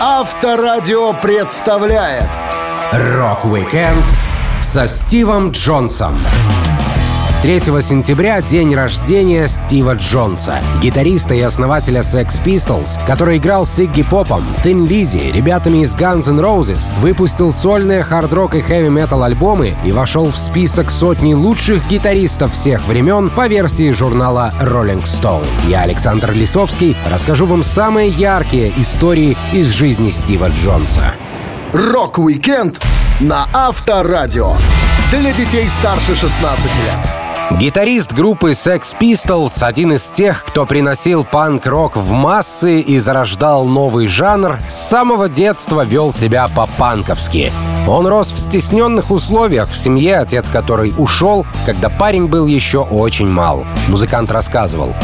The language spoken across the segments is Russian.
Авторадио представляет Рок-викенд со Стивом Джонсом. 3 сентября — день рождения Стива Джонса, гитариста и основателя Sex Pistols, который играл с Игги Попом, Thin Lizzy, ребятами из Guns N' Roses, выпустил сольные хард-рок и хэви-метал альбомы и вошел в список сотни лучших гитаристов всех времен по версии журнала Rolling Stone. Я, Александр Лисовский, расскажу вам самые яркие истории из жизни Стива Джонса. Рок-викенд на Авторадио. Для детей старше 16 лет. Гитарист группы Sex Pistols — один из тех, кто приносил панк-рок в массы и зарождал новый жанр, с самого детства вел себя по-панковски. Он рос в стесненных условиях в семье, отец которой ушел, когда парень был еще очень мал. Музыкант рассказывал.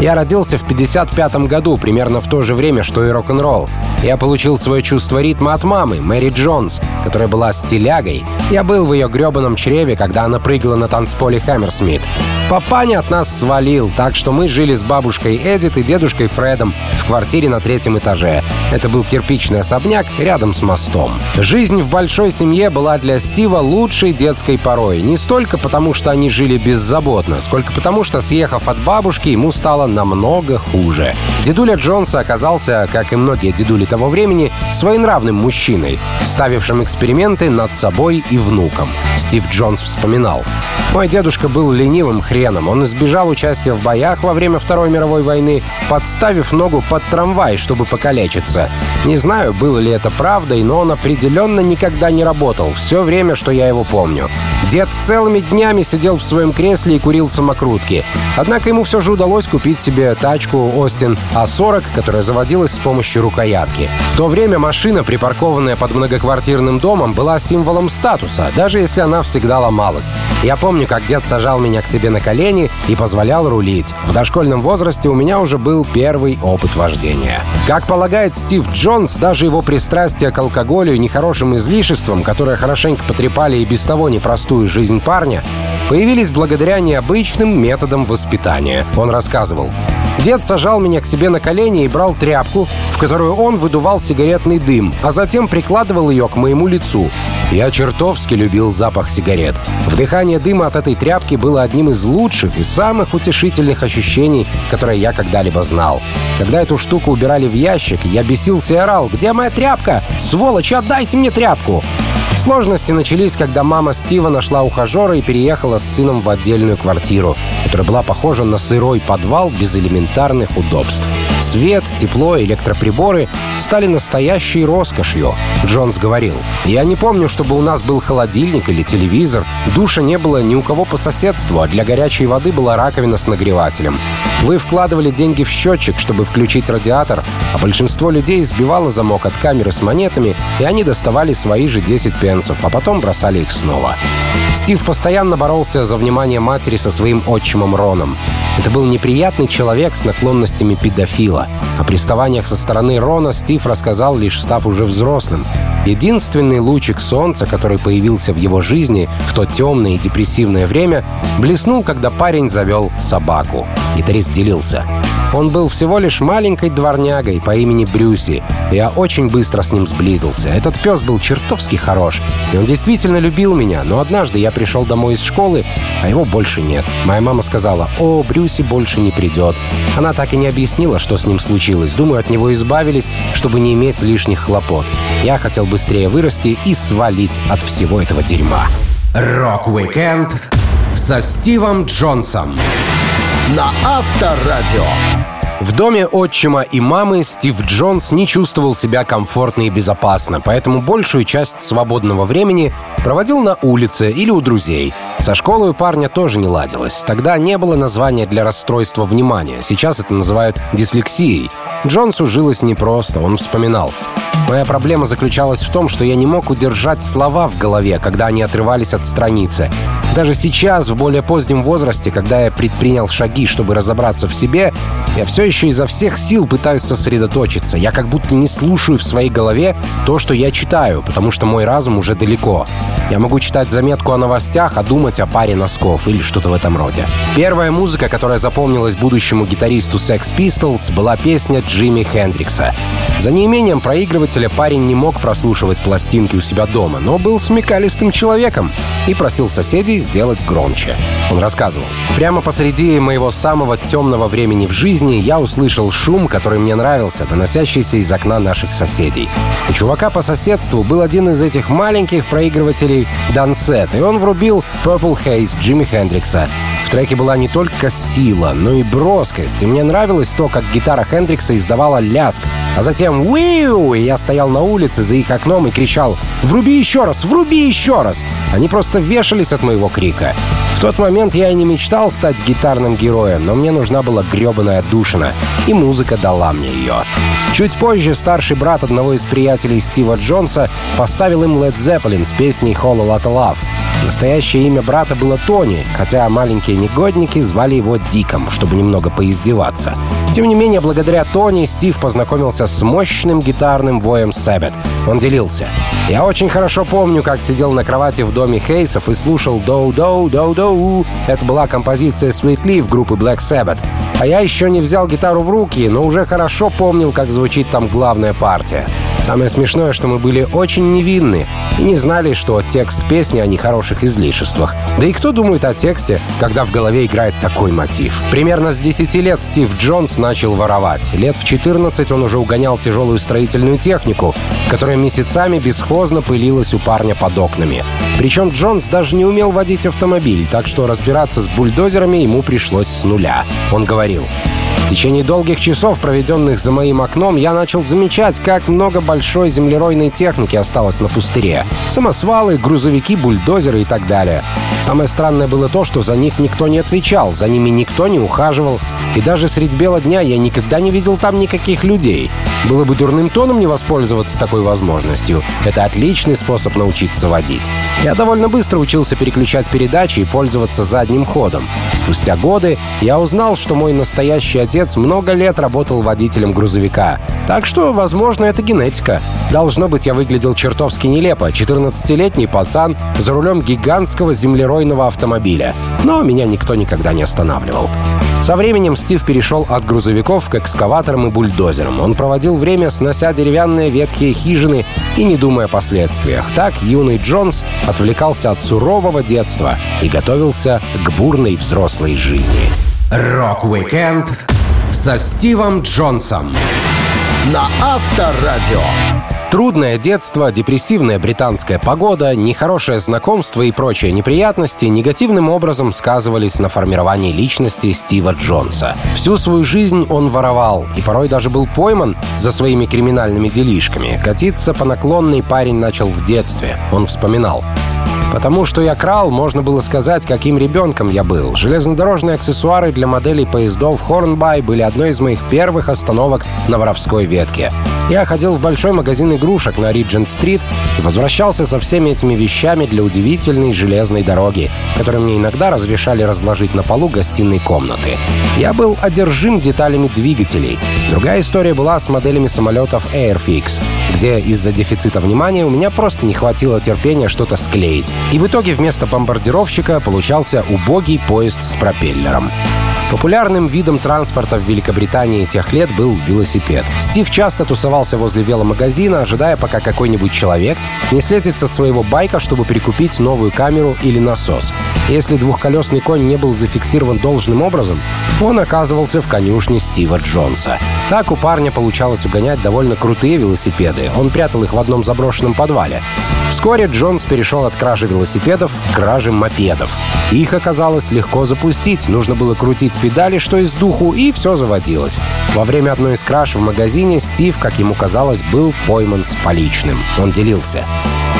Я родился в 55 году, примерно в то же время, что и рок-н-ролл. Я получил свое чувство ритма от мамы, Мэри Джонс, которая была стилягой. Я был в ее гребаном чреве, когда она прыгала на танцполе Хаммерсмит. Папаня от нас свалил, так что мы жили с бабушкой Эдит и дедушкой Фредом в квартире на третьем этаже. Это был кирпичный особняк рядом с мостом. Жизнь в большой семье была для Стива лучшей детской порой. Не столько потому, что они жили беззаботно, сколько потому, что, съехав от бабушки, ему стало намного хуже. Дедуля Джонса оказался, как и многие дедули того времени, своенравным мужчиной, ставившим эксперименты над собой и внуком. Стив Джонс вспоминал. «Мой дедушка был ленивым хреном. Он избежал участия в боях во время Второй мировой войны, подставив ногу под трамвай, чтобы покалечиться. Не знаю, было ли это правдой, но он определенно никогда не работал, все время, что я его помню. Дед целыми днями сидел в своем кресле и курил самокрутки. Однако ему все же удалось купить себе тачку Остин А40, которая заводилась с помощью рукоятки. В то время машина, припаркованная под многоквартирным домом, была символом статуса, даже если она всегда ломалась. Я помню, как дед сажал меня к себе на колени и позволял рулить. В дошкольном возрасте у меня уже был первый опыт вождения. Как полагает Стив Джонс, даже его пристрастие к алкоголю и нехорошим излишествам, которые хорошенько потрепали и без того непростую жизнь парня, появились благодаря необычным методам воспитания. Он рассказывал. Дед сажал меня к себе на колени и брал тряпку, в которую он выдувал сигаретный дым, а затем прикладывал ее к моему лицу. Я чертовски любил запах сигарет. Вдыхание дыма от этой тряпки было одним из лучших и самых утешительных ощущений, которые я когда-либо знал. Когда эту штуку убирали в ящик, я бесился и орал «Где моя тряпка? Сволочь, отдайте мне тряпку!» Сложности начались, когда мама Стива нашла ухажера и переехала с сыном в отдельную квартиру, которая была похожа на сырой подвал без элементарных удобств. Свет, тепло, электроприборы стали настоящей роскошью. Джонс говорил, «Я не помню, чтобы у нас был холодильник или телевизор. Душа не было ни у кого по соседству, а для горячей воды была раковина с нагревателем. Вы вкладывали деньги в счетчик, чтобы включить радиатор, а большинство людей сбивало замок от камеры с монетами, и они доставали свои же 10 пенсов, а потом бросали их снова. Стив постоянно боролся за внимание матери со своим отчимом Роном. Это был неприятный человек с наклонностями педофила. О приставаниях со стороны Рона Стив рассказал, лишь став уже взрослым. Единственный лучик солнца, который появился в его жизни в то темное и депрессивное время, блеснул, когда парень завел собаку. Гитарист делился. Он был всего лишь маленькой дворнягой по имени Брюси. Я очень быстро с ним сблизился. Этот пес был чертовски хорош. И он действительно любил меня. Но однажды я пришел домой из школы, а его больше нет. Моя мама сказала, «О, Брюси больше не придет». Она так и не объяснила, что с ним случилось. Думаю, от него избавились, чтобы не иметь лишних хлопот. Я хотел быстрее вырасти и свалить от всего этого дерьма. Рок-викенд со Стивом Джонсом на Авторадио. В доме отчима и мамы Стив Джонс не чувствовал себя комфортно и безопасно, поэтому большую часть свободного времени проводил на улице или у друзей. Со школой у парня тоже не ладилось. Тогда не было названия для расстройства внимания. Сейчас это называют дислексией. Джонсу жилось непросто, он вспоминал. Моя проблема заключалась в том, что я не мог удержать слова в голове, когда они отрывались от страницы. даже сейчас, в более позднем возрасте, когда я предпринял шаги, чтобы разобраться в себе, я все еще изо всех сил пытаюсь сосредоточиться. Я как будто не слушаю в своей голове то, что я читаю, потому что мой разум уже далеко. Я могу читать заметку о новостях, а думать о паре носков или что-то в этом роде. Первая музыка, которая запомнилась будущему гитаристу Sex Pistols, была песня Джимми Хендрикса. За неимением проигрывателя парень не мог прослушивать пластинки у себя дома, но был смекалистым человеком и просил соседей сделать громче. Он рассказывал. «Прямо посреди моего самого темного времени в жизни я услышал шум, который мне нравился, доносящийся из окна наших соседей. У чувака по соседству был один из этих маленьких проигрывателей Дансет, и он врубил Purple Haze Джимми Хендрикса. В треке была не только сила, но и броскость, и мне нравилось то, как гитара Хендрикса издавала ляск, а затем «Уиу!» И я стоял на улице за их окном и кричал «Вруби еще раз! Вруби еще раз!» Они просто вешались от моего крика. В тот момент я и не мечтал стать гитарным героем, но мне нужна была гребаная душина, и музыка дала мне ее. Чуть позже старший брат одного из приятелей Стива Джонса поставил им Led Zeppelin с песней «Whole Lotta Love». Настоящее имя брата было Тони, хотя маленькие негодники звали его Диком, чтобы немного поиздеваться. Тем не менее, благодаря Тони Стив познакомился с мощным гитарным воем Сэббет. Он делился. «Я очень хорошо помню, как сидел на кровати в доме Хейсов и слушал «Доу-доу, доу-доу». Это была композиция Sweet Leaf группы Black Sabbath. А я еще не взял гитару в руки, но уже хорошо помнил, как звучит там главная партия. Самое смешное, что мы были очень невинны и не знали, что текст песни о нехороших излишествах. Да и кто думает о тексте, когда в голове играет такой мотив? Примерно с 10 лет Стив Джонс начал воровать. Лет в 14 он уже угонял тяжелую строительную технику, которая месяцами бесхозно пылилась у парня под окнами. Причем Джонс даже не умел водить автомобиль, так что разбираться с бульдозерами ему пришлось с нуля. Он говорил, в течение долгих часов, проведенных за моим окном, я начал замечать, как много большой землеройной техники осталось на пустыре. Самосвалы, грузовики, бульдозеры и так далее. Самое странное было то, что за них никто не отвечал, за ними никто не ухаживал. И даже средь бела дня я никогда не видел там никаких людей. Было бы дурным тоном не воспользоваться такой возможностью. Это отличный способ научиться водить. Я довольно быстро учился переключать передачи и пользоваться задним ходом. Спустя годы я узнал, что мой настоящий отец много лет работал водителем грузовика. Так что, возможно, это генетика. Должно быть, я выглядел чертовски нелепо. 14-летний пацан за рулем гигантского землеройного автомобиля. Но меня никто никогда не останавливал. Со временем Стив перешел от грузовиков к экскаваторам и бульдозерам. Он проводил время, снося деревянные ветхие хижины и не думая о последствиях. Так юный Джонс отвлекался от сурового детства и готовился к бурной взрослой жизни. Рок-викенд со Стивом Джонсом на Авторадио. Трудное детство, депрессивная британская погода, нехорошее знакомство и прочие неприятности негативным образом сказывались на формировании личности Стива Джонса. Всю свою жизнь он воровал и порой даже был пойман за своими криминальными делишками. Катиться по наклонной парень начал в детстве. Он вспоминал. Потому что я крал, можно было сказать, каким ребенком я был. Железнодорожные аксессуары для моделей поездов Хорнбай были одной из моих первых остановок на воровской ветке. Я ходил в большой магазин игрушек на Риджент-стрит и возвращался со всеми этими вещами для удивительной железной дороги, которую мне иногда разрешали разложить на полу гостиной комнаты. Я был одержим деталями двигателей. Другая история была с моделями самолетов Airfix, где из-за дефицита внимания у меня просто не хватило терпения что-то склеить. И в итоге вместо бомбардировщика получался убогий поезд с пропеллером. Популярным видом транспорта в Великобритании тех лет был велосипед. Стив часто тусовался возле веломагазина, ожидая, пока какой-нибудь человек не слезет со своего байка, чтобы прикупить новую камеру или насос. Если двухколесный конь не был зафиксирован должным образом, он оказывался в конюшне Стива Джонса. Так у парня получалось угонять довольно крутые велосипеды. Он прятал их в одном заброшенном подвале. Вскоре Джонс перешел от кражи велосипедов к краже мопедов. Их оказалось легко запустить, нужно было крутить педали, что из духу, и все заводилось. Во время одной из краж в магазине Стив, как ему казалось, был пойман с поличным. Он делился.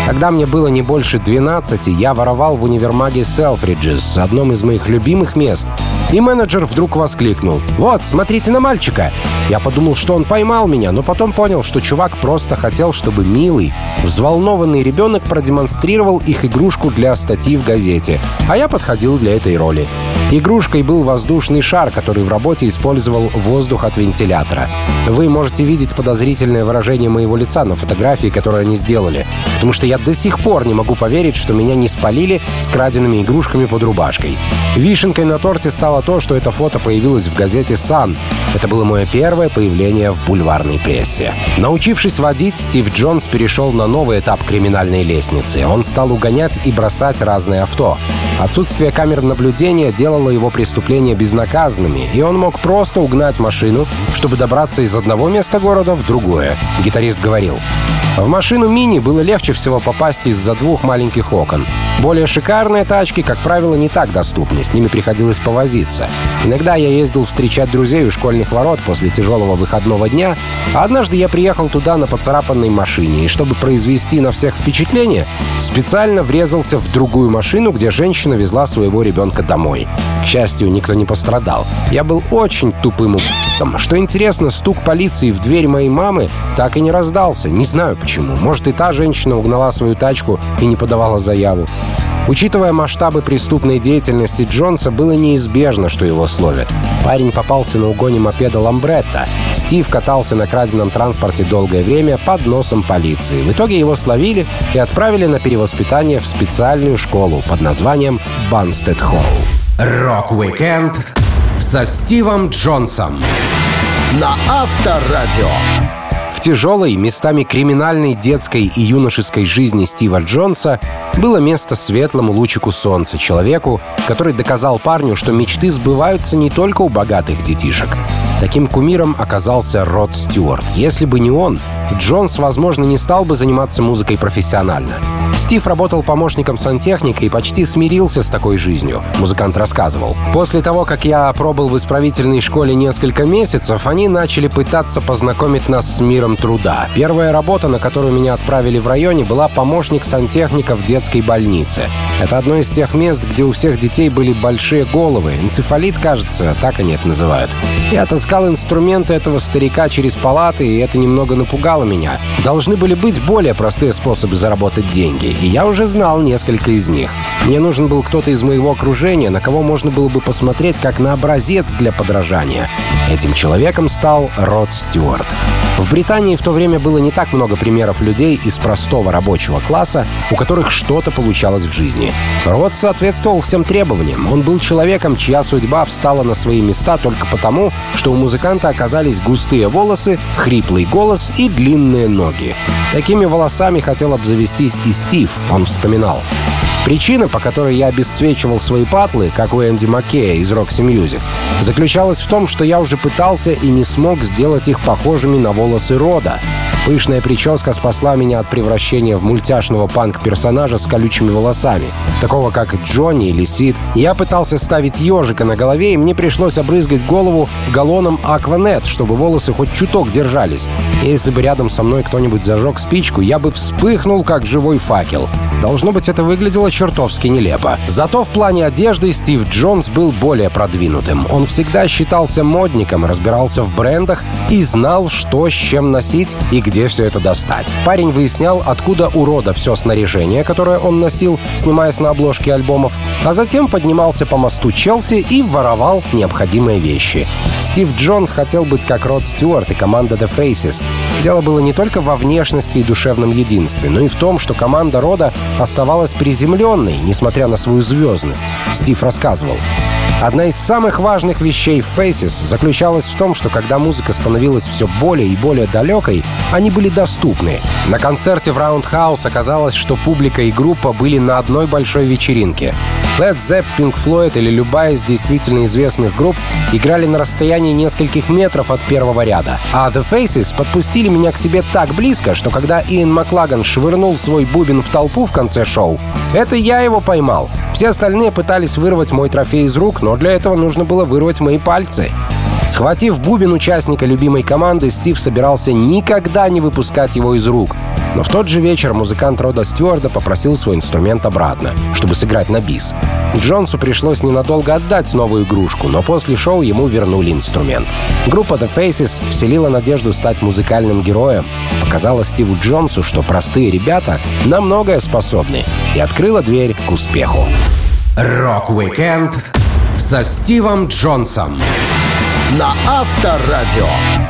Когда мне было не больше 12, я воровал в универмаге Selfridges, одном из моих любимых мест, И менеджер вдруг воскликнул. «Вот, смотрите на мальчика!» Я подумал, что он поймал меня, но потом понял, что чувак просто хотел, чтобы милый, взволнованный ребенок продемонстрировал их игрушку для статьи в газете. А я подходил для этой роли. Игрушкой был воздушный шар, который в работе использовал воздух от вентилятора. Вы можете видеть подозрительное выражение моего лица на фотографии, которую они сделали. Потому что я до сих пор не могу поверить, что меня не спалили с краденными игрушками под рубашкой. Вишенкой на торте стало то, что это фото появилось в газете «Сан». Это было мое первое появление в бульварной прессе. Научившись водить, Стив Джонс перешел на новый этап криминальной лестницы. Он стал угонять и бросать разные авто. Отсутствие камер наблюдения делало его преступления безнаказанными, и он мог просто угнать машину, чтобы добраться из одного места города в другое. Гитарист говорил, в машину Мини было легче всего попасть из-за двух маленьких окон. Более шикарные тачки, как правило, не так доступны, с ними приходилось повозиться. Иногда я ездил встречать друзей у школьных ворот после тяжелого выходного дня, а однажды я приехал туда на поцарапанной машине, и чтобы произвести на всех впечатление, специально врезался в другую машину, где женщина везла своего ребенка домой. К счастью, никто не пострадал. Я был очень тупым у***ом. Что интересно, стук полиции в дверь моей мамы так и не раздался. Не знаю почему. Может, и та женщина угнала свою тачку и не подавала заяву. Учитывая масштабы преступной деятельности Джонса, было неизбежно, что его словят. Парень попался на угоне мопеда Lambretta. Стив катался на краденом транспорте долгое время под носом полиции. В итоге его словили и отправили на перевоспитание в специальную школу под названием Banstead Hall. Рок-викенд со Стивом Джонсом на Авторадио. Тяжелой, местами криминальной детской и юношеской жизни Стива Джонса было место светлому лучику солнца, человеку, который доказал парню, что мечты сбываются не только у богатых детишек. Таким кумиром оказался Род Стюарт. Если бы не он, Джонс, возможно, не стал бы заниматься музыкой профессионально. Стив работал помощником сантехника и почти смирился с такой жизнью, музыкант рассказывал. После того, как я пробыл в исправительной школе несколько месяцев, они начали пытаться познакомить нас с миром труда. Первая работа, на которую меня отправили в районе, была помощник сантехника в детской больнице. Это одно из тех мест, где у всех детей были большие головы. Энцефалит, кажется, так они это называют. Я отыскал инструменты этого старика через палаты, и это немного напугало меня. Должны были быть более простые способы заработать деньги и я уже знал несколько из них. Мне нужен был кто-то из моего окружения, на кого можно было бы посмотреть как на образец для подражания. Этим человеком стал Род Стюарт. В Британии в то время было не так много примеров людей из простого рабочего класса, у которых что-то получалось в жизни. Род соответствовал всем требованиям. Он был человеком, чья судьба встала на свои места только потому, что у музыканта оказались густые волосы, хриплый голос и длинные ноги. Такими волосами хотел обзавестись и Стив, он вспоминал. Причина, по которой я обесцвечивал свои патлы, как у Энди Маккея из Roxy Music, заключалась в том, что я уже пытался и не смог сделать их похожими на волосы Рода. Пышная прическа спасла меня от превращения в мультяшного панк-персонажа с колючими волосами, такого как Джонни или Сид. Я пытался ставить ежика на голове, и мне пришлось обрызгать голову галлоном Акванет, чтобы волосы хоть чуток держались. Если бы рядом со мной кто-нибудь зажег спичку, я бы вспыхнул, как живой факел. Должно быть, это выглядело чертовски нелепо. Зато в плане одежды Стив Джонс был более продвинутым. Он всегда считался модником, разбирался в брендах и знал, что с чем носить и где все это достать. Парень выяснял, откуда у Рода все снаряжение, которое он носил, снимаясь на обложке альбомов, а затем поднимался по мосту Челси и воровал необходимые вещи. Стив Джонс хотел быть как Род Стюарт и команда The Faces. Дело было не только во внешности и душевном единстве, но и в том, что команда Рода оставалась приземленной, несмотря на свою звездность. Стив рассказывал. Одна из самых важных вещей Faces заключалась в том, что когда музыка становилась все более и более далекой, они были доступны. На концерте в Roundhouse оказалось, что публика и группа были на одной большой вечеринке. Led Zepp, Pink Floyd или любая из действительно известных групп играли на расстоянии нескольких метров от первого ряда. А The Faces подпустили меня к себе так близко, что когда Иэн Маклаган швырнул свой бубен в толпу в конце шоу, это я его поймал. Все остальные пытались вырвать мой трофей из рук, но для этого нужно было вырвать мои пальцы. Схватив бубен участника любимой команды, Стив собирался никогда не выпускать его из рук. Но в тот же вечер музыкант Рода Стюарда попросил свой инструмент обратно, чтобы сыграть на бис. Джонсу пришлось ненадолго отдать новую игрушку, но после шоу ему вернули инструмент. Группа The Faces вселила надежду стать музыкальным героем, показала Стиву Джонсу, что простые ребята на многое способны, и открыла дверь к успеху. Рок-викенд со Стивом Джонсом на Авторадио.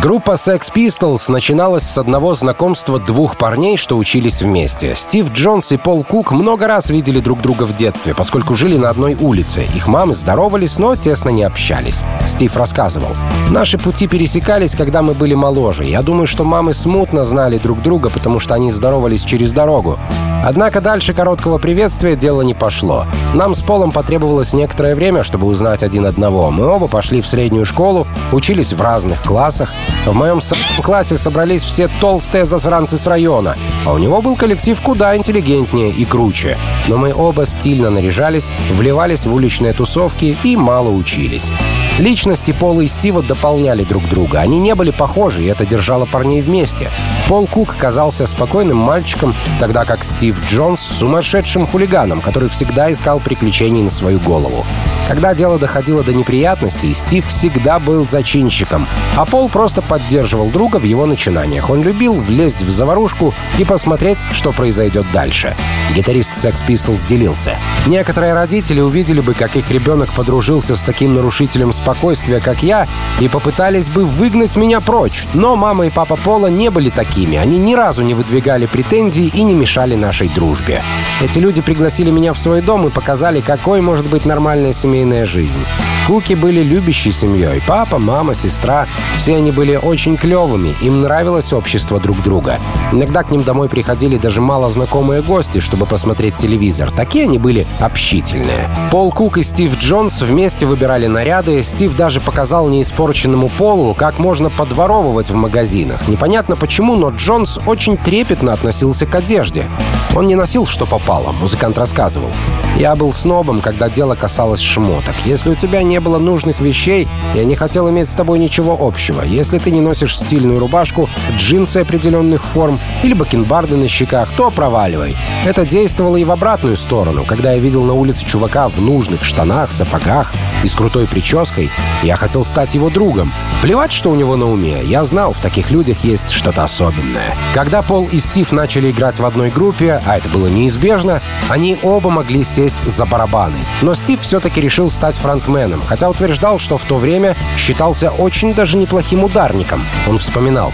Группа Sex Pistols начиналась с одного знакомства двух парней, что учились вместе. Стив Джонс и Пол Кук много раз видели друг друга в детстве, поскольку жили на одной улице. Их мамы здоровались, но тесно не общались. Стив рассказывал. «Наши пути пересекались, когда мы были моложе. Я думаю, что мамы смутно знали друг друга, потому что они здоровались через дорогу. Однако дальше короткого приветствия дело не пошло. Нам с Полом потребовалось некоторое время, чтобы узнать один одного. Мы оба пошли в среднюю школу, учились в разных классах. В моем классе собрались все толстые засранцы с района, а у него был коллектив куда интеллигентнее и круче. Но мы оба стильно наряжались, вливались в уличные тусовки и мало учились. Личности Пола и Стива дополняли друг друга. Они не были похожи, и это держало парней вместе. Пол Кук казался спокойным мальчиком, тогда как Стив Джонс — сумасшедшим хулиганом, который всегда искал приключений на свою голову. Когда дело доходило до неприятностей, Стив всегда был зачинщиком, а Пол просто поддерживал друга в его начинаниях. Он любил влезть в заварушку и посмотреть, что произойдет дальше. Гитарист Sex Pistols делился. Некоторые родители увидели бы, как их ребенок подружился с таким нарушителем спокойствия, как я, и попытались бы выгнать меня прочь. Но мама и папа Пола не были такими. Они ни разу не выдвигали претензий и не мешали нашей дружбе. Эти люди пригласили меня в свой дом и показали, какой может быть нормальная семейная жизнь. Куки были любящей семьей. Папа, мама, сестра. Все они были очень клевыми. Им нравилось общество друг друга. Иногда к ним домой приходили даже мало знакомые гости, чтобы посмотреть телевизор. Такие они были общительные. Пол Кук и Стив Джонс вместе выбирали наряды. Стив даже показал неиспорченному Полу, как можно подворовывать в магазинах. Непонятно почему, но Джонс очень трепетно относился к одежде. Он не носил, что попало, музыкант рассказывал. «Я был снобом, когда дело касалось шмоток. Если у тебя не было нужных вещей, я не хотел иметь с тобой ничего общего. Если ты не носишь стильную рубашку, джинсы определенных форм или бакенбарды на щеках, то проваливай. Это действовало и в обратную сторону. Когда я видел на улице чувака в нужных штанах, сапогах и с крутой прической, я хотел стать его другом. Плевать, что у него на уме. Я знал, в таких людях есть что-то особенное. Когда Пол и Стив начали играть в одной группе, а это было неизбежно, они оба могли сесть за барабаны. Но Стив все-таки решил стать фронтменом, хотя утверждал, что в то время считался очень даже неплохим ударником. Он вспоминал.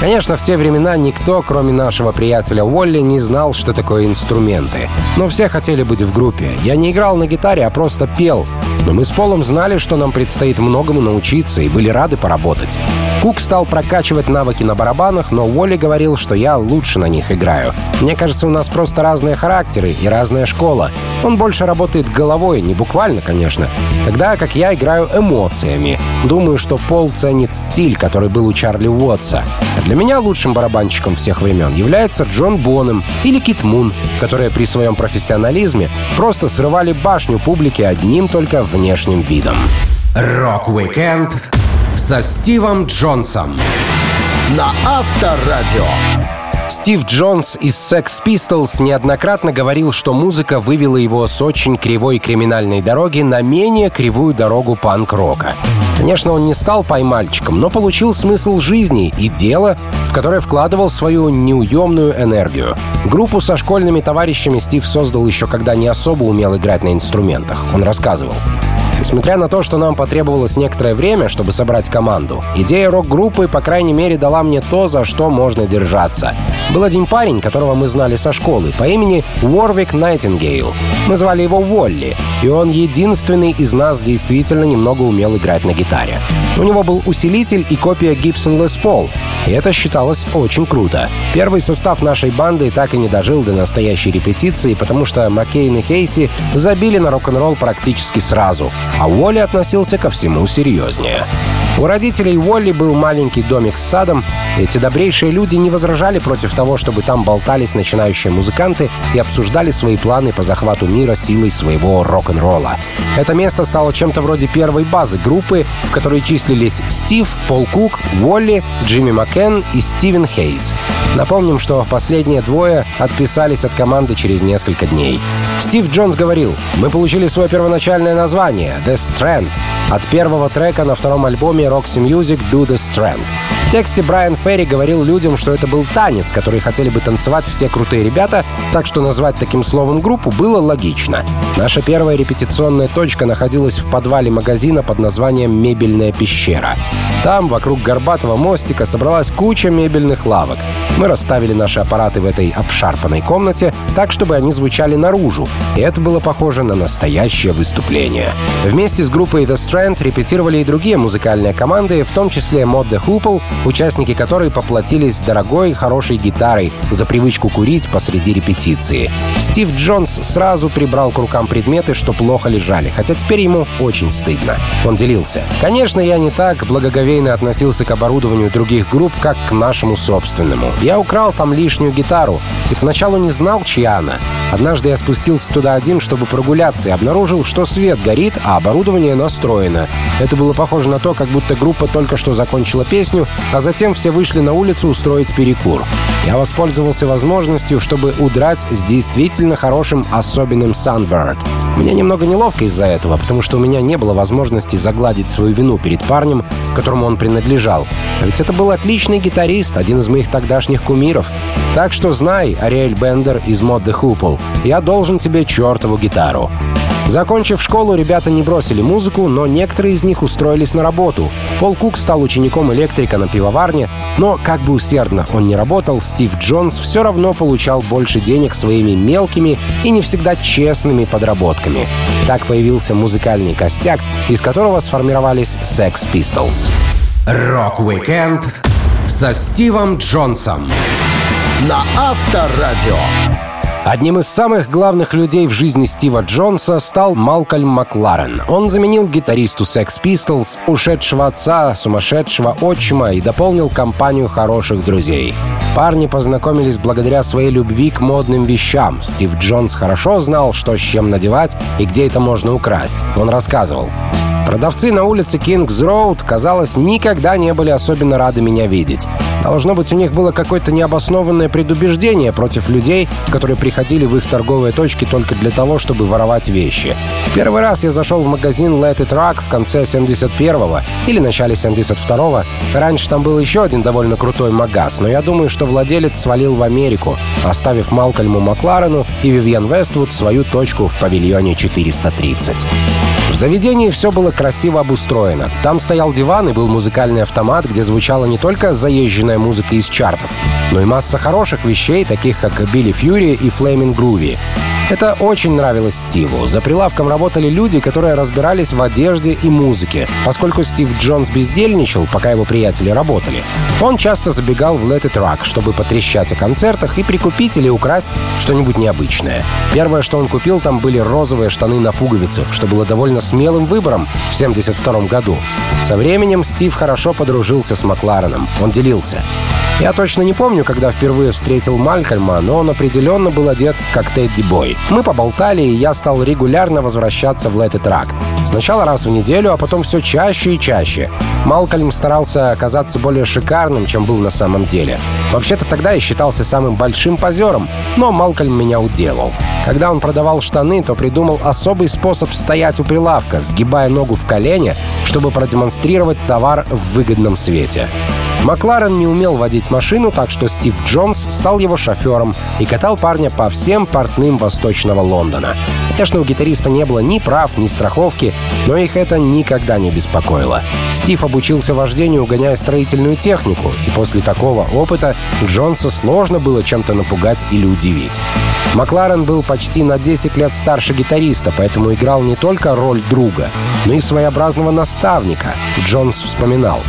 Конечно, в те времена никто, кроме нашего приятеля Уолли, не знал, что такое инструменты. Но все хотели быть в группе. Я не играл на гитаре, а просто пел. Но мы с Полом знали, что нам предстоит многому научиться и были рады поработать. Кук стал прокачивать навыки на барабанах, но Уолли говорил, что я лучше на них играю. Мне кажется, у нас просто разные характеры и разная школа. Он больше работает головой, не буквально, конечно. Тогда как я играю эмоциями. Думаю, что Пол ценит стиль, который был у Чарли Уотса. А для меня лучшим барабанщиком всех времен является Джон Боном или Кит Мун, которые при своем профессионализме просто срывали башню публики одним только внешним видом. Рок-викенд со Стивом Джонсом на Авторадио. Стив Джонс из Sex Pistols неоднократно говорил, что музыка вывела его с очень кривой криминальной дороги на менее кривую дорогу панк-рока. Конечно, он не стал поймальчиком, но получил смысл жизни и дело, в которое вкладывал свою неуемную энергию. Группу со школьными товарищами Стив создал еще когда не особо умел играть на инструментах. Он рассказывал. Несмотря на то, что нам потребовалось некоторое время, чтобы собрать команду, идея рок-группы, по крайней мере, дала мне то, за что можно держаться. Был один парень, которого мы знали со школы, по имени Уорвик Найтингейл. Мы звали его Уолли, и он единственный из нас действительно немного умел играть на гитаре. У него был усилитель и копия Gibson Les Paul, и это считалось очень круто. Первый состав нашей банды так и не дожил до настоящей репетиции, потому что Маккейн и Хейси забили на рок-н-ролл практически сразу, а Уолли относился ко всему серьезнее. У родителей Уолли был маленький домик с садом. Эти добрейшие люди не возражали против того, чтобы там болтались начинающие музыканты и обсуждали свои планы по захвату мира силой своего рок-н-ролла. Это место стало чем-то вроде первой базы группы, в которой числились Стив, Пол Кук, Уолли, Джимми Маккен и Стивен Хейс. Напомним, что последние двое отписались от команды через несколько дней. Стив Джонс говорил, «Мы получили свое первоначальное название — The Strand от первого трека на втором альбоме Roxy Music «Do the Strand». В тексте Брайан Ферри говорил людям, что это был танец, который хотели бы танцевать все крутые ребята, так что назвать таким словом группу было логично. Наша первая репетиционная точка находилась в подвале магазина под названием «Мебельная пещера». Там, вокруг горбатого мостика, собралась куча мебельных лавок. Мы расставили наши аппараты в этой обшарпанной комнате так, чтобы они звучали наружу, и это было похоже на настоящее выступление. Вместе с группой The Strand репетировали и другие музыкальные команды, в том числе Mod the Hoople, участники которой поплатились дорогой, хорошей гитарой за привычку курить посреди репетиции. Стив Джонс сразу прибрал к рукам предметы, что плохо лежали, хотя теперь ему очень стыдно. Он делился. «Конечно, я не так благоговейно относился к оборудованию других групп, как к нашему собственному. Я украл там лишнюю гитару, и поначалу не знал, чья она. Однажды я спустился туда один, чтобы прогуляться, и обнаружил, что свет горит, а оборудование настроено. Это было похоже на то, как будто группа только что закончила песню, а затем все вышли на улицу устроить перекур. Я воспользовался возможностью, чтобы удрать с действительно хорошим особенным Sunbird. Мне немного неловко из-за этого, потому что у меня не было возможности загладить свою вину перед парнем, которому он принадлежал. А ведь это был отличный гитарист, один из моих тогдашних кумиров. Так что знай, Ариэль Бендер из The Hoople, я должен тебе чертову гитару. Закончив школу, ребята не бросили музыку, но некоторые из них устроились на работу. Пол Кук стал учеником электрика на пивоварне, но как бы усердно он не работал, Стив Джонс все равно получал больше денег своими мелкими и не всегда честными подработками. Так появился музыкальный костяк, из которого сформировались Sex Pistols. Рок-викенд со Стивом Джонсом на Авторадио. Одним из самых главных людей в жизни Стива Джонса стал Малкольм Макларен. Он заменил гитаристу Sex Pistols, ушедшего отца, сумасшедшего отчима и дополнил компанию хороших друзей. Парни познакомились благодаря своей любви к модным вещам. Стив Джонс хорошо знал, что с чем надевать и где это можно украсть. Он рассказывал. Продавцы на улице Кингс Роуд, казалось, никогда не были особенно рады меня видеть. Должно быть, у них было какое-то необоснованное предубеждение против людей, которые приходили в их торговые точки только для того, чтобы воровать вещи. В первый раз я зашел в магазин Let It Rock в конце 71-го или начале 72-го. Раньше там был еще один довольно крутой магаз, но я думаю, что владелец свалил в Америку, оставив Малкольму Макларену и Вивьен Вествуд свою точку в павильоне 430. В заведении все было красиво обустроено. Там стоял диван и был музыкальный автомат, где звучала не только заезженная музыка из чартов, но и масса хороших вещей, таких как Билли Фьюри и Флеймин Груви. Это очень нравилось Стиву. За прилавком работали люди, которые разбирались в одежде и музыке. Поскольку Стив Джонс бездельничал, пока его приятели работали, он часто забегал в Let It Rock, чтобы потрещать о концертах и прикупить или украсть что-нибудь необычное. Первое, что он купил, там были розовые штаны на пуговицах, что было довольно смелым выбором в 72 году. Со временем Стив хорошо подружился с Маклареном. Он делился. Я точно не помню, когда впервые встретил Малькольма, но он определенно был одет как Тедди Бой. Мы поболтали, и я стал регулярно возвращаться в Let It. Сначала раз в неделю, а потом все чаще и чаще. Малкольм старался оказаться более шикарным, чем был на самом деле. Вообще-то тогда я считался самым большим позером, но Малкольм меня уделал. Когда он продавал штаны, то придумал особый способ стоять у прилавка, сгибая ногу в колене, чтобы продемонстрировать товар в выгодном свете. Макларен не умел водить машину, так что Стив Джонс стал его шофером и катал парня по всем портным восточного Лондона. Конечно, у гитариста не было ни прав, ни страховки, но их это никогда не беспокоило. Стив обучился вождению, угоняя строительную технику, и после такого опыта Джонса сложно было чем-то напугать или удивить. Макларен был почти на 10 лет старше гитариста, поэтому играл не только роль друга, но и своеобразного наставника. Джонс вспоминал.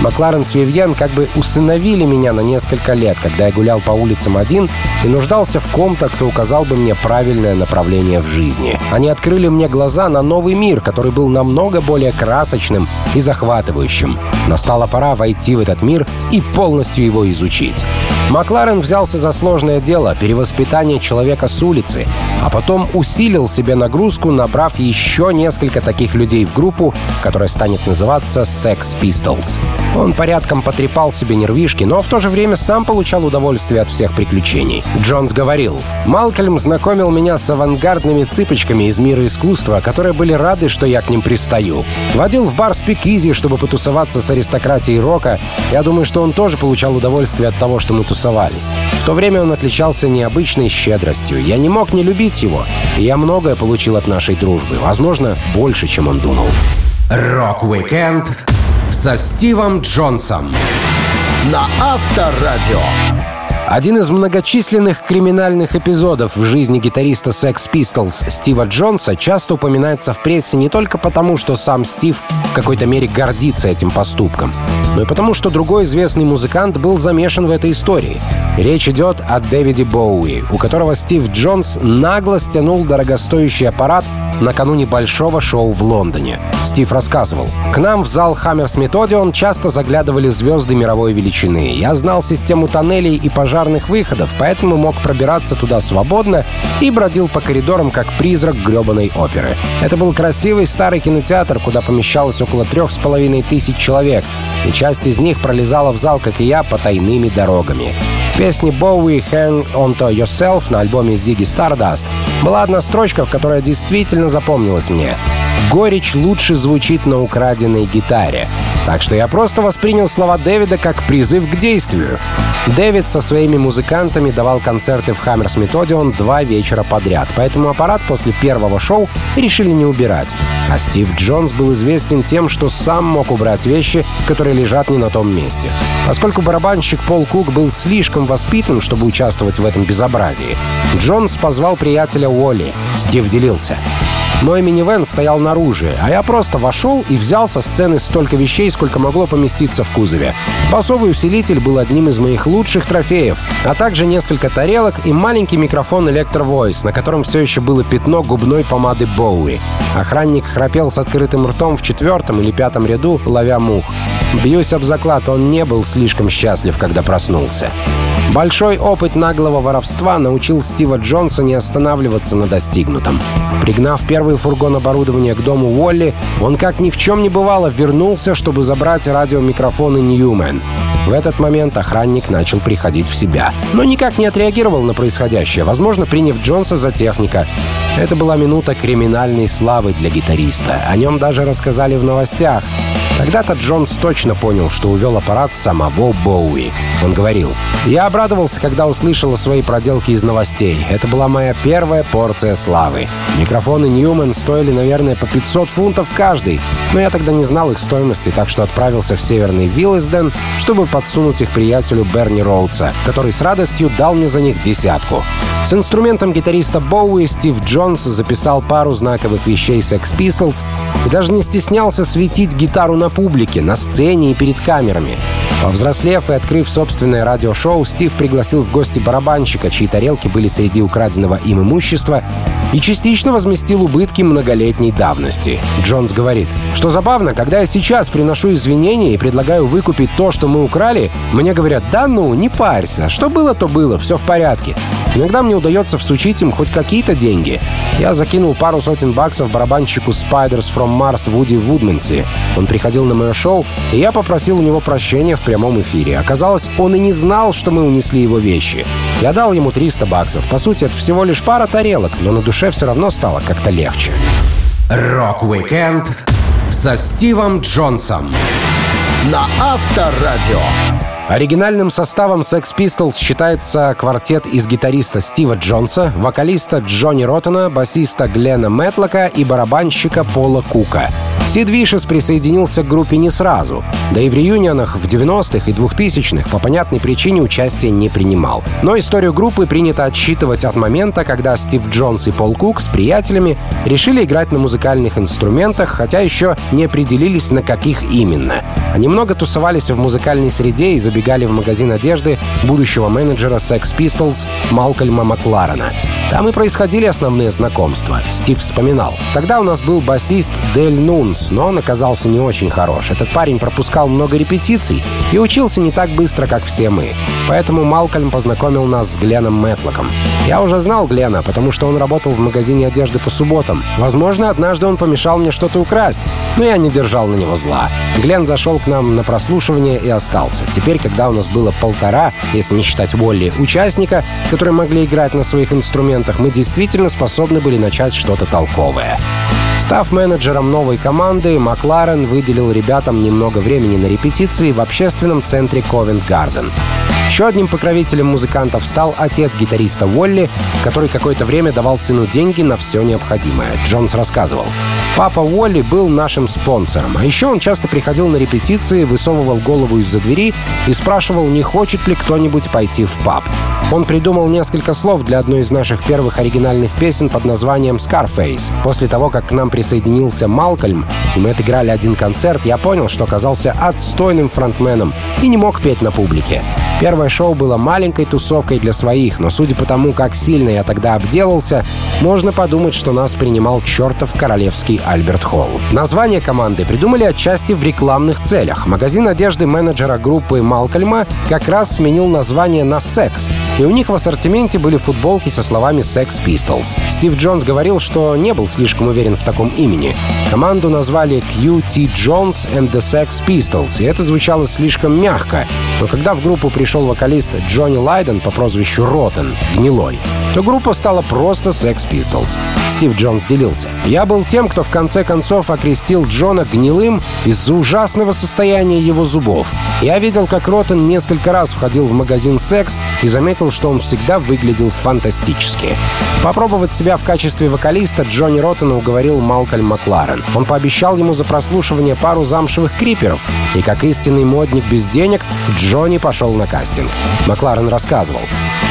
Макларен с Вивьен как бы усыновили меня на несколько лет, когда я гулял по улицам один и нуждался в ком-то, кто указал бы мне правильное направление в жизни. Они открыли мне глаза на новый мир, который был намного более красочным и захватывающим. Настала пора войти в этот мир и полностью его изучить. Макларен взялся за сложное дело — перевоспитание человека с улицы, а потом усилил себе нагрузку, набрав еще несколько таких людей в группу, которая станет называться Sex Pistols. Он порядком потрепал себе нервишки, но в то же время сам получал удовольствие от всех приключений. Джонс говорил, «Малкольм знакомил меня с авангардными цыпочками из мира искусства, которые были рады, что я к ним пристаю. Водил в бар Speakeasy, чтобы потусоваться с аристократией рока. Я думаю, что он тоже получал удовольствие от того, что мы тусовались. В то время он отличался необычной щедростью. Я не мог не любить его. Я многое получил от нашей дружбы. Возможно, больше, чем он думал. Рок-викенд со Стивом Джонсом на Авторадио. Один из многочисленных криминальных эпизодов в жизни гитариста Sex Pistols Стива Джонса часто упоминается в прессе не только потому, что сам Стив в какой-то мере гордится этим поступком, но и потому, что другой известный музыкант был замешан в этой истории. Речь идет о Дэвиде Боуи, у которого Стив Джонс нагло стянул дорогостоящий аппарат накануне большого шоу в Лондоне. Стив рассказывал. «К нам в зал Hammersmith Odeon часто заглядывали звезды мировой величины. Я знал систему тоннелей и пожарных выходов, поэтому мог пробираться туда свободно и бродил по коридорам, как призрак гребаной оперы. Это был красивый старый кинотеатр, куда помещалось около трех с половиной тысяч человек, и часть из них пролезала в зал, как и я, по тайными дорогами. В песне Bowie «Hang On To Yourself» на альбоме Ziggy Stardust была одна строчка, которая действительно запомнилась мне. Горечь лучше звучит на украденной гитаре. Так что я просто воспринял слова Дэвида как призыв к действию. Дэвид со своими музыкантами давал концерты в Хаммерсмит Одион два вечера подряд, поэтому аппарат после первого шоу решили не убирать. А Стив Джонс был известен тем, что сам мог убрать вещи, которые лежат не на том месте. Поскольку барабанщик Пол Кук был слишком воспитан, чтобы участвовать в этом безобразии, Джонс позвал приятеля Уолли. Стив делился. Мой минивэн стоял наружу, а я просто вошел и взял со сцены столько вещей, сколько могло поместиться в кузове. Басовый усилитель был одним из моих лучших трофеев, а также несколько тарелок и маленький микрофон Electro Voice, на котором все еще было пятно губной помады Боуи. Охранник храпел с открытым ртом в четвертом или пятом ряду, ловя мух. Бьюсь об заклад, он не был слишком счастлив, когда проснулся. Большой опыт наглого воровства научил Стива Джонса не останавливаться на достигнутом. Пригнав первый фургон оборудования к дому Уолли, он как ни в чем не бывало вернулся, чтобы забрать радиомикрофоны Ньюмен. В этот момент охранник начал приходить в себя, но никак не отреагировал на происходящее, возможно, приняв Джонса за техника. Это была минута криминальной славы для гитариста. О нем даже рассказали в новостях. Тогда-то Джонс точно понял, что увел аппарат самого Боуи. Он говорил, «Я обрадовался, когда услышал о своей проделке из новостей. Это была моя первая порция славы. Микрофоны Ньюман стоили, наверное, по 500 фунтов каждый, но я тогда не знал их стоимости, так что отправился в северный Виллисден, чтобы подсунуть их приятелю Берни Роудса, который с радостью дал мне за них десятку. С инструментом гитариста Боуи Стив Джонс записал пару знаковых вещей Sex Pistols и даже не стеснялся светить гитару на публике, на сцене и перед камерами. Повзрослев и открыв собственное радиошоу, Стив пригласил в гости барабанщика, чьи тарелки были среди украденного им имущества, и частично возместил убытки многолетней давности. Джонс говорит, что забавно, когда я сейчас приношу извинения и предлагаю выкупить то, что мы украли, мне говорят, да ну, не парься, что было, то было, все в порядке. Иногда мне удается всучить им хоть какие-то деньги. Я закинул пару сотен баксов барабанщику Spiders from Mars Вуди Вудменси. Он приходил на мое шоу, и я попросил у него прощения в прямом эфире. Оказалось, он и не знал, что мы унесли его вещи. Я дал ему 300 баксов. По сути, это всего лишь пара тарелок, но на душе все равно стало как-то легче. Rock-Weekend со Стивом Джонсом на Авторадио. Оригинальным составом Sex Pistols считается квартет из гитариста Стива Джонса, вокалиста Джонни Роттона, басиста Глена Мэтлока и барабанщика Пола Кука. Сид Вишес присоединился к группе не сразу, да и в реюнионах в 90-х и 2000-х по понятной причине участия не принимал. Но историю группы принято отсчитывать от момента, когда Стив Джонс и Пол Кук с приятелями решили играть на музыкальных инструментах, хотя еще не определились на каких именно. Они много тусовались в музыкальной среде и забегали в магазин одежды будущего менеджера Sex Pistols Малкольма Макларена. Там и происходили основные знакомства. Стив вспоминал. Тогда у нас был басист Дель Нунс, но он оказался не очень хорош. Этот парень пропускал много репетиций и учился не так быстро, как все мы. Поэтому Малкольм познакомил нас с Гленом Мэтлоком. Я уже знал Глена, потому что он работал в магазине одежды по субботам. Возможно, однажды он помешал мне что-то украсть, но я не держал на него зла. Глен зашел к нам на прослушивание и остался. Теперь, когда у нас было полтора, если не считать Уолли, участника, которые могли играть на своих инструментах, мы действительно способны были начать что-то толковое. Став менеджером новой команды, Макларен выделил ребятам немного времени на репетиции в общественном центре Ковент Гарден. Еще одним покровителем музыкантов стал отец гитариста Уолли, который какое-то время давал сыну деньги на все необходимое. Джонс рассказывал. Папа Уолли был нашим спонсором, а еще он часто приходил на репетиции, высовывал голову из-за двери и спрашивал, не хочет ли кто-нибудь пойти в паб. Он придумал несколько слов для одной из наших первых оригинальных песен под названием «Scarface». После того, как к нам присоединился Малкольм, и мы отыграли один концерт, я понял, что оказался отстойным фронтменом и не мог петь на публике. Первое шоу было маленькой тусовкой для своих, но судя по тому, как сильно я тогда обделался, можно подумать, что нас принимал чертов королевский Альберт Холл. Название команды придумали отчасти в рекламных целях. Магазин одежды менеджера группы Малкольма как раз сменил название на «Секс», и у них в ассортименте были футболки со словами «Sex Pistols». Стив Джонс говорил, что не был слишком уверен в таком имени. Команду назвали QT Jones and the Sex Pistols, и это звучало слишком мягко. Но когда в группу пришел пришел вокалист Джонни Лайден по прозвищу Роттен, Гнилой, то группа стала просто Sex Pistols. Стив Джонс делился. «Я был тем, кто в конце концов окрестил Джона гнилым из-за ужасного состояния его зубов. Я видел, как Роттен несколько раз входил в магазин «Секс» и заметил, что он всегда выглядел фантастически. Попробовать себя в качестве вокалиста Джонни Роттена уговорил Малкольм Макларен. Он пообещал ему за прослушивание пару замшевых криперов, и как истинный модник без денег, Джонни пошел на кастинг кастинг. Макларен рассказывал.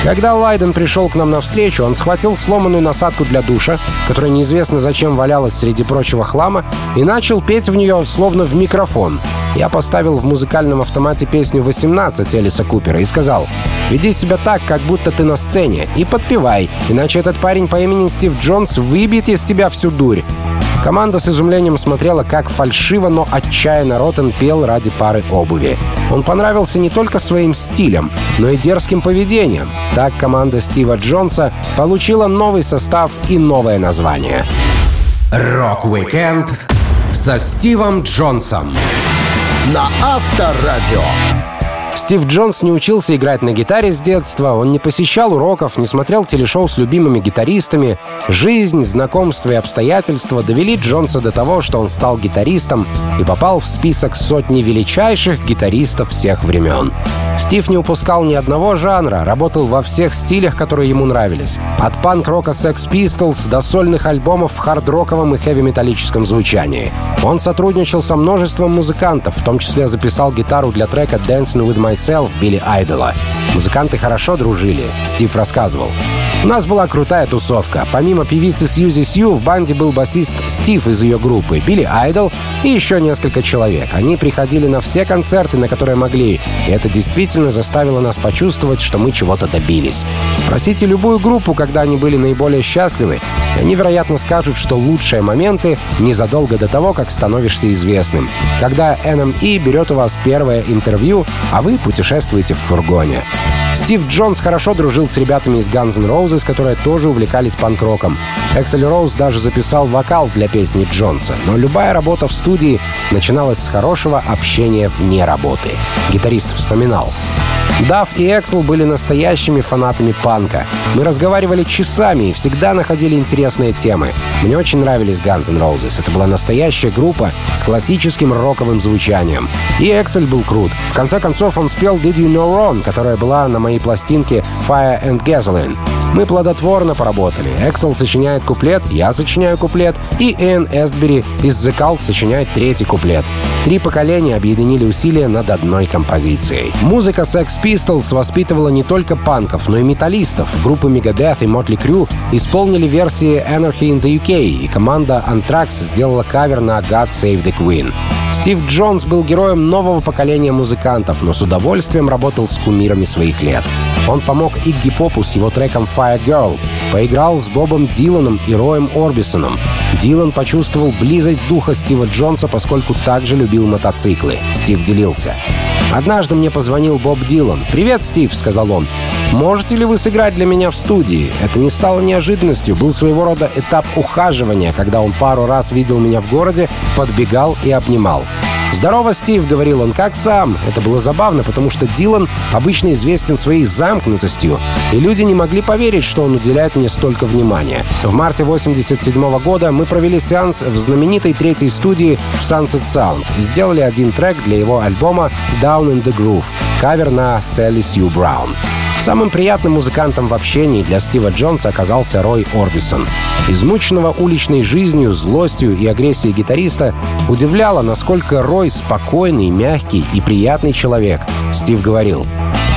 Когда Лайден пришел к нам на встречу, он схватил сломанную насадку для душа, которая неизвестно зачем валялась среди прочего хлама, и начал петь в нее словно в микрофон. Я поставил в музыкальном автомате песню «18» Элиса Купера и сказал «Веди себя так, как будто ты на сцене, и подпевай, иначе этот парень по имени Стив Джонс выбьет из тебя всю дурь». Команда с изумлением смотрела, как фальшиво, но отчаянно Роттен пел ради пары обуви. Он понравился не только своим стилем, но и дерзким поведением. Так команда Стива Джонса получила новый состав и новое название. Rock-Weekend со Стивом Джонсом на Авторадио. Стив Джонс не учился играть на гитаре с детства, он не посещал уроков, не смотрел телешоу с любимыми гитаристами. Жизнь, знакомства и обстоятельства довели Джонса до того, что он стал гитаристом и попал в список сотни величайших гитаристов всех времен. Стив не упускал ни одного жанра, работал во всех стилях, которые ему нравились. От панк-рока Sex Pistols до сольных альбомов в хард-роковом и хэви-металлическом звучании. Он сотрудничал со множеством музыкантов, в том числе записал гитару для трека Dancing with Myself Билли Айдола. Музыканты хорошо дружили, Стив рассказывал. У нас была крутая тусовка. Помимо певицы Сьюзи Сью, в банде был басист Стив из ее группы, Билли Айдол и еще несколько человек. Они приходили на все концерты, на которые могли, и это действительно заставило нас почувствовать, что мы чего-то добились. Спросите любую группу, когда они были наиболее счастливы, и они, вероятно, скажут, что лучшие моменты незадолго до того, как становишься известным. Когда NME берет у вас первое интервью, а вы путешествуете в фургоне. Стив Джонс хорошо дружил с ребятами из Guns N' Roses, которые тоже увлекались панк-роком. Эксель Роуз даже записал вокал для песни Джонса. Но любая работа в студии начиналась с хорошего общения вне работы. Гитарист вспоминал. Дав и Эксел были настоящими фанатами панка. Мы разговаривали часами и всегда находили интересные темы. Мне очень нравились Guns N' Roses. Это была настоящая группа с классическим роковым звучанием. И Эксель был крут. В конце концов, он спел Did You Know Ron, которая была на моей пластинке Fire and Gasoline. Мы плодотворно поработали. Эксел сочиняет куплет, я сочиняю куплет, и Энн Эстбери из The Cult сочиняет третий куплет. Три поколения объединили усилия над одной композицией. Музыка Sex Pistols воспитывала не только панков, но и металлистов. Группы Megadeth и Motley Crue исполнили версии Anarchy in the UK, и команда Anthrax сделала кавер на God Save the Queen. Стив Джонс был героем нового поколения музыкантов, но с удовольствием работал с кумирами своих лет. Он помог Игги Попу с его треком Fire Girl, поиграл с Бобом Диланом и Роем Орбисоном. Дилан почувствовал близость духа Стива Джонса, поскольку также любил мотоциклы. Стив делился. Однажды мне позвонил Боб Дилан. «Привет, Стив», — сказал он. «Можете ли вы сыграть для меня в студии?» Это не стало неожиданностью, был своего рода этап ухаживания, когда он пару раз видел меня в городе, подбегал и обнимал. «Здорово, Стив», — говорил он, — «как сам?» Это было забавно, потому что Дилан обычно известен своей замкнутостью, и люди не могли поверить, что он уделяет мне столько внимания. В марте 87 -го года мы провели сеанс в знаменитой третьей студии в Sunset Sound сделали один трек для его альбома «Down in the Groove», кавер на Sally Sue Brown. Самым приятным музыкантом в общении для Стива Джонса оказался Рой Орбисон. Измученного уличной жизнью, злостью и агрессией гитариста удивляло, насколько Рой спокойный, мягкий и приятный человек. Стив говорил,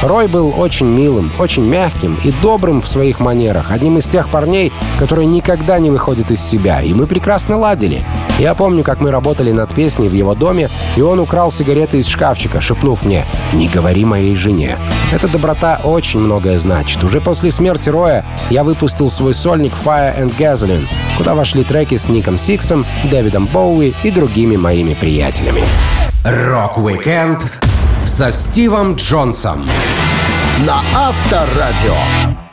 Рой был очень милым, очень мягким и добрым в своих манерах, одним из тех парней, которые никогда не выходят из себя, и мы прекрасно ладили. Я помню, как мы работали над песней в его доме, и он украл сигареты из шкафчика, шепнув мне «Не говори моей жене». Эта доброта очень многое значит. Уже после смерти Роя я выпустил свой сольник Fire and Gasoline, куда вошли треки с Ником Сиксом, Дэвидом Боуи и другими моими приятелями. Рок-викенд со Стивом Джонсом на Авторадио.